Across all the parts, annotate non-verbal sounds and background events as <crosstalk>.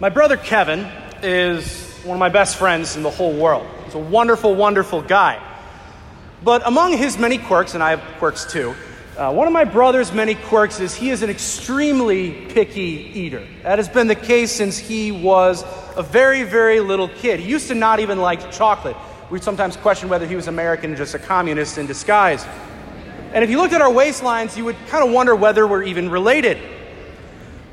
My brother Kevin is one of my best friends in the whole world. He's a wonderful, wonderful guy. But among his many quirks, and I have quirks too, uh, one of my brother's many quirks is he is an extremely picky eater. That has been the case since he was a very, very little kid. He used to not even like chocolate. We sometimes question whether he was American or just a communist in disguise. And if you looked at our waistlines, you would kind of wonder whether we're even related.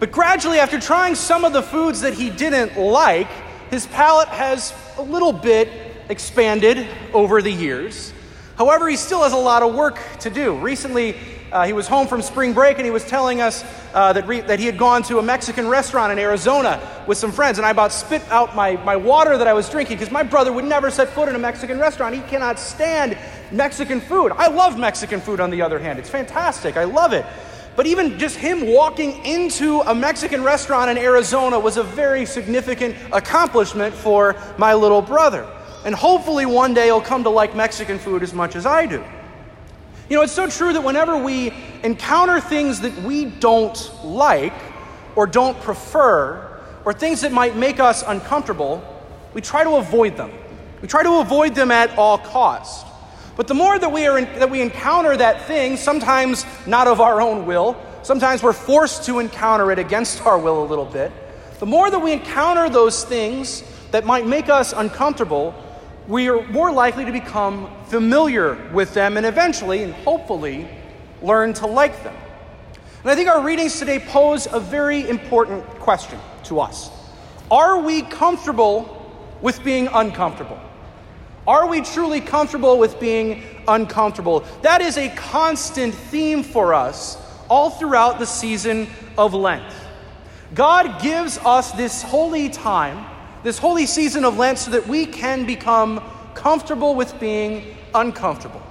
But gradually, after trying some of the foods that he didn't like, his palate has a little bit expanded over the years. However, he still has a lot of work to do. Recently, uh, he was home from spring break and he was telling us uh, that, re- that he had gone to a Mexican restaurant in Arizona with some friends. And I about spit out my, my water that I was drinking because my brother would never set foot in a Mexican restaurant. He cannot stand Mexican food. I love Mexican food, on the other hand. It's fantastic. I love it. But even just him walking into a Mexican restaurant in Arizona was a very significant accomplishment for my little brother. And hopefully one day he'll come to like Mexican food as much as I do. You know, it's so true that whenever we encounter things that we don't like or don't prefer, or things that might make us uncomfortable, we try to avoid them. We try to avoid them at all costs. But the more that we, are in, that we encounter that thing, sometimes not of our own will, sometimes we're forced to encounter it against our will a little bit, the more that we encounter those things that might make us uncomfortable, we are more likely to become familiar with them and eventually, and hopefully, learn to like them. And I think our readings today pose a very important question to us Are we comfortable with being uncomfortable? Are we truly comfortable with being uncomfortable? That is a constant theme for us all throughout the season of Lent. God gives us this holy time, this holy season of Lent, so that we can become comfortable with being uncomfortable.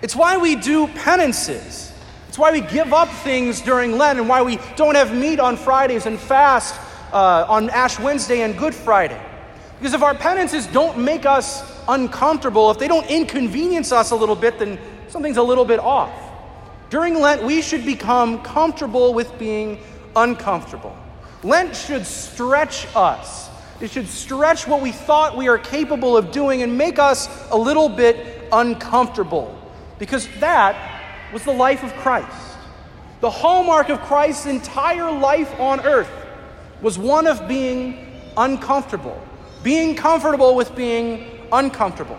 It's why we do penances. It's why we give up things during Lent and why we don't have meat on Fridays and fast uh, on Ash Wednesday and Good Friday. Because if our penances don't make us uncomfortable, if they don't inconvenience us a little bit, then something's a little bit off. During Lent, we should become comfortable with being uncomfortable. Lent should stretch us. It should stretch what we thought we are capable of doing and make us a little bit uncomfortable. Because that was the life of Christ. The hallmark of Christ's entire life on earth was one of being uncomfortable, being comfortable with being uncomfortable.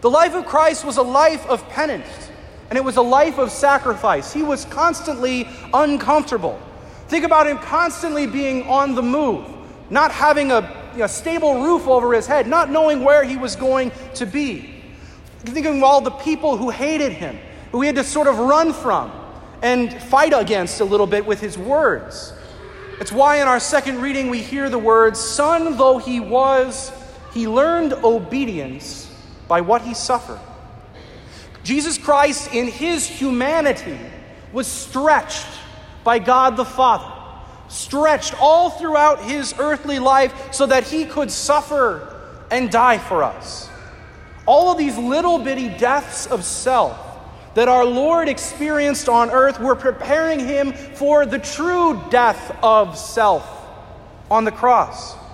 The life of Christ was a life of penance, and it was a life of sacrifice. He was constantly uncomfortable. Think about him constantly being on the move, not having a, a stable roof over his head, not knowing where he was going to be. Think of all the people who hated him, who he had to sort of run from and fight against a little bit with his words. It's why in our second reading we hear the words, Son though he was, he learned obedience by what he suffered. Jesus Christ, in his humanity, was stretched by God the Father, stretched all throughout his earthly life so that he could suffer and die for us. All of these little bitty deaths of self that our Lord experienced on earth were preparing him for the true death of self on the cross.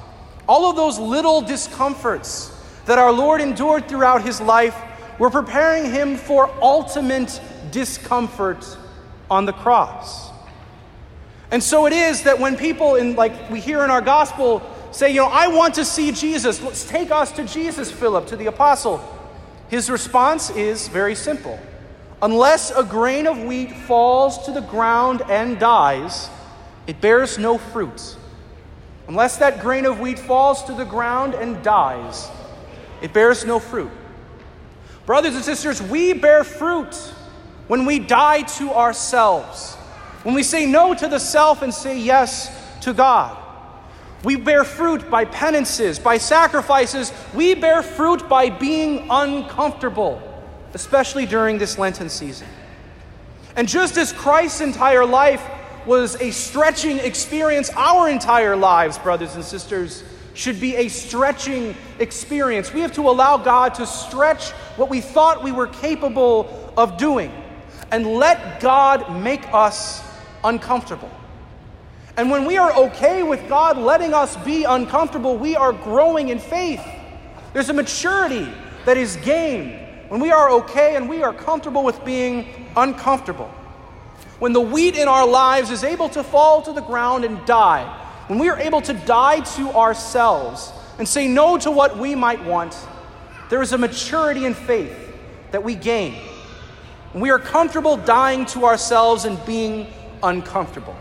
All of those little discomforts that our Lord endured throughout his life were preparing him for ultimate discomfort on the cross. And so it is that when people in like we hear in our gospel say, you know, I want to see Jesus, let's take us to Jesus, Philip, to the apostle. His response is very simple. Unless a grain of wheat falls to the ground and dies, it bears no fruit. Unless that grain of wheat falls to the ground and dies, it bears no fruit. Brothers and sisters, we bear fruit when we die to ourselves, when we say no to the self and say yes to God. We bear fruit by penances, by sacrifices. We bear fruit by being uncomfortable, especially during this Lenten season. And just as Christ's entire life was a stretching experience. Our entire lives, brothers and sisters, should be a stretching experience. We have to allow God to stretch what we thought we were capable of doing and let God make us uncomfortable. And when we are okay with God letting us be uncomfortable, we are growing in faith. There's a maturity that is gained when we are okay and we are comfortable with being uncomfortable. When the wheat in our lives is able to fall to the ground and die, when we are able to die to ourselves and say no to what we might want, there is a maturity in faith that we gain. We are comfortable dying to ourselves and being uncomfortable.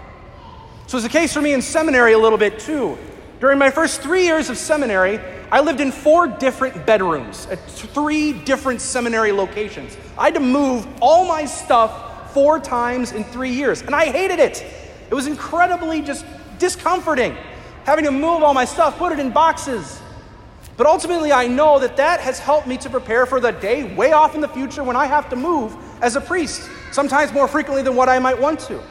So it's the case for me in seminary a little bit too. During my first three years of seminary, I lived in four different bedrooms at three different seminary locations. I had to move all my stuff four times in three years, and I hated it. It was incredibly just discomforting having to move all my stuff, put it in boxes. But ultimately, I know that that has helped me to prepare for the day way off in the future when I have to move as a priest, sometimes more frequently than what I might want to.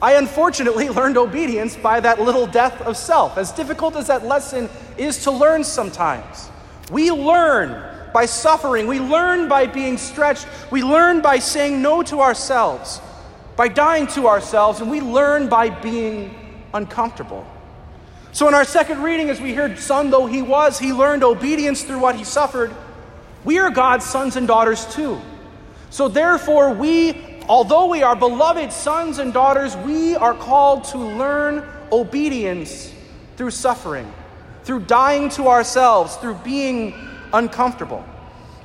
I unfortunately <laughs> learned obedience by that little death of self, as difficult as that lesson is to learn sometimes. We learn by suffering, we learn by being stretched, we learn by saying no to ourselves, by dying to ourselves, and we learn by being uncomfortable. So, in our second reading, as we heard, son though he was, he learned obedience through what he suffered. We are God's sons and daughters too. So, therefore, we although we are beloved sons and daughters, we are called to learn obedience through suffering, through dying to ourselves, through being uncomfortable.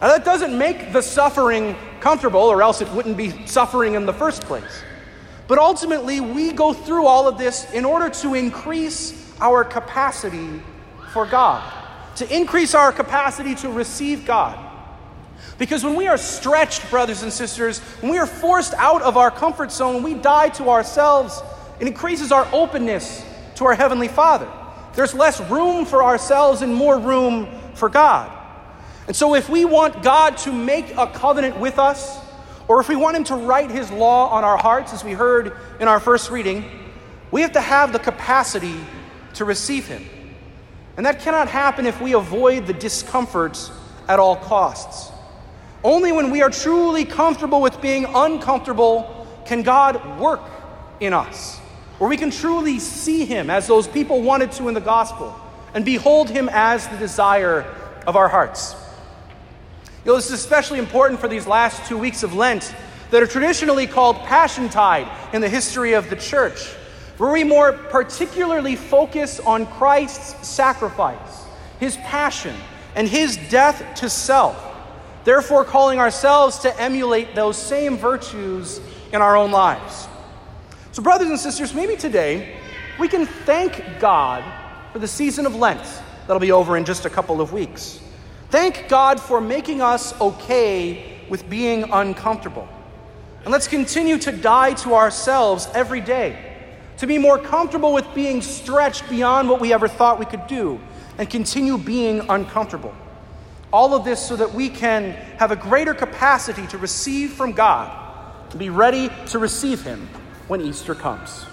Now, that doesn't make the suffering comfortable, or else it wouldn't be suffering in the first place. But ultimately, we go through all of this in order to increase our capacity for God, to increase our capacity to receive God. Because when we are stretched, brothers and sisters, when we are forced out of our comfort zone, we die to ourselves, it increases our openness to our Heavenly Father. There's less room for ourselves and more room for God. And so, if we want God to make a covenant with us, or if we want Him to write His law on our hearts, as we heard in our first reading, we have to have the capacity to receive Him. And that cannot happen if we avoid the discomforts at all costs. Only when we are truly comfortable with being uncomfortable can God work in us, where we can truly see Him as those people wanted to in the gospel and behold Him as the desire of our hearts. You know, this is especially important for these last two weeks of Lent that are traditionally called Passion Tide in the history of the church, where we more particularly focus on Christ's sacrifice, His passion, and His death to self therefore calling ourselves to emulate those same virtues in our own lives. So, brothers and sisters, maybe today we can thank God for the season of Lent that'll be over in just a couple of weeks. Thank God for making us okay with being uncomfortable. And let's continue to die to ourselves every day, to be more comfortable with being stretched beyond what we ever thought we could do, and continue being uncomfortable. All of this so that we can have a greater capacity to receive from God, to be ready to receive Him when Easter comes.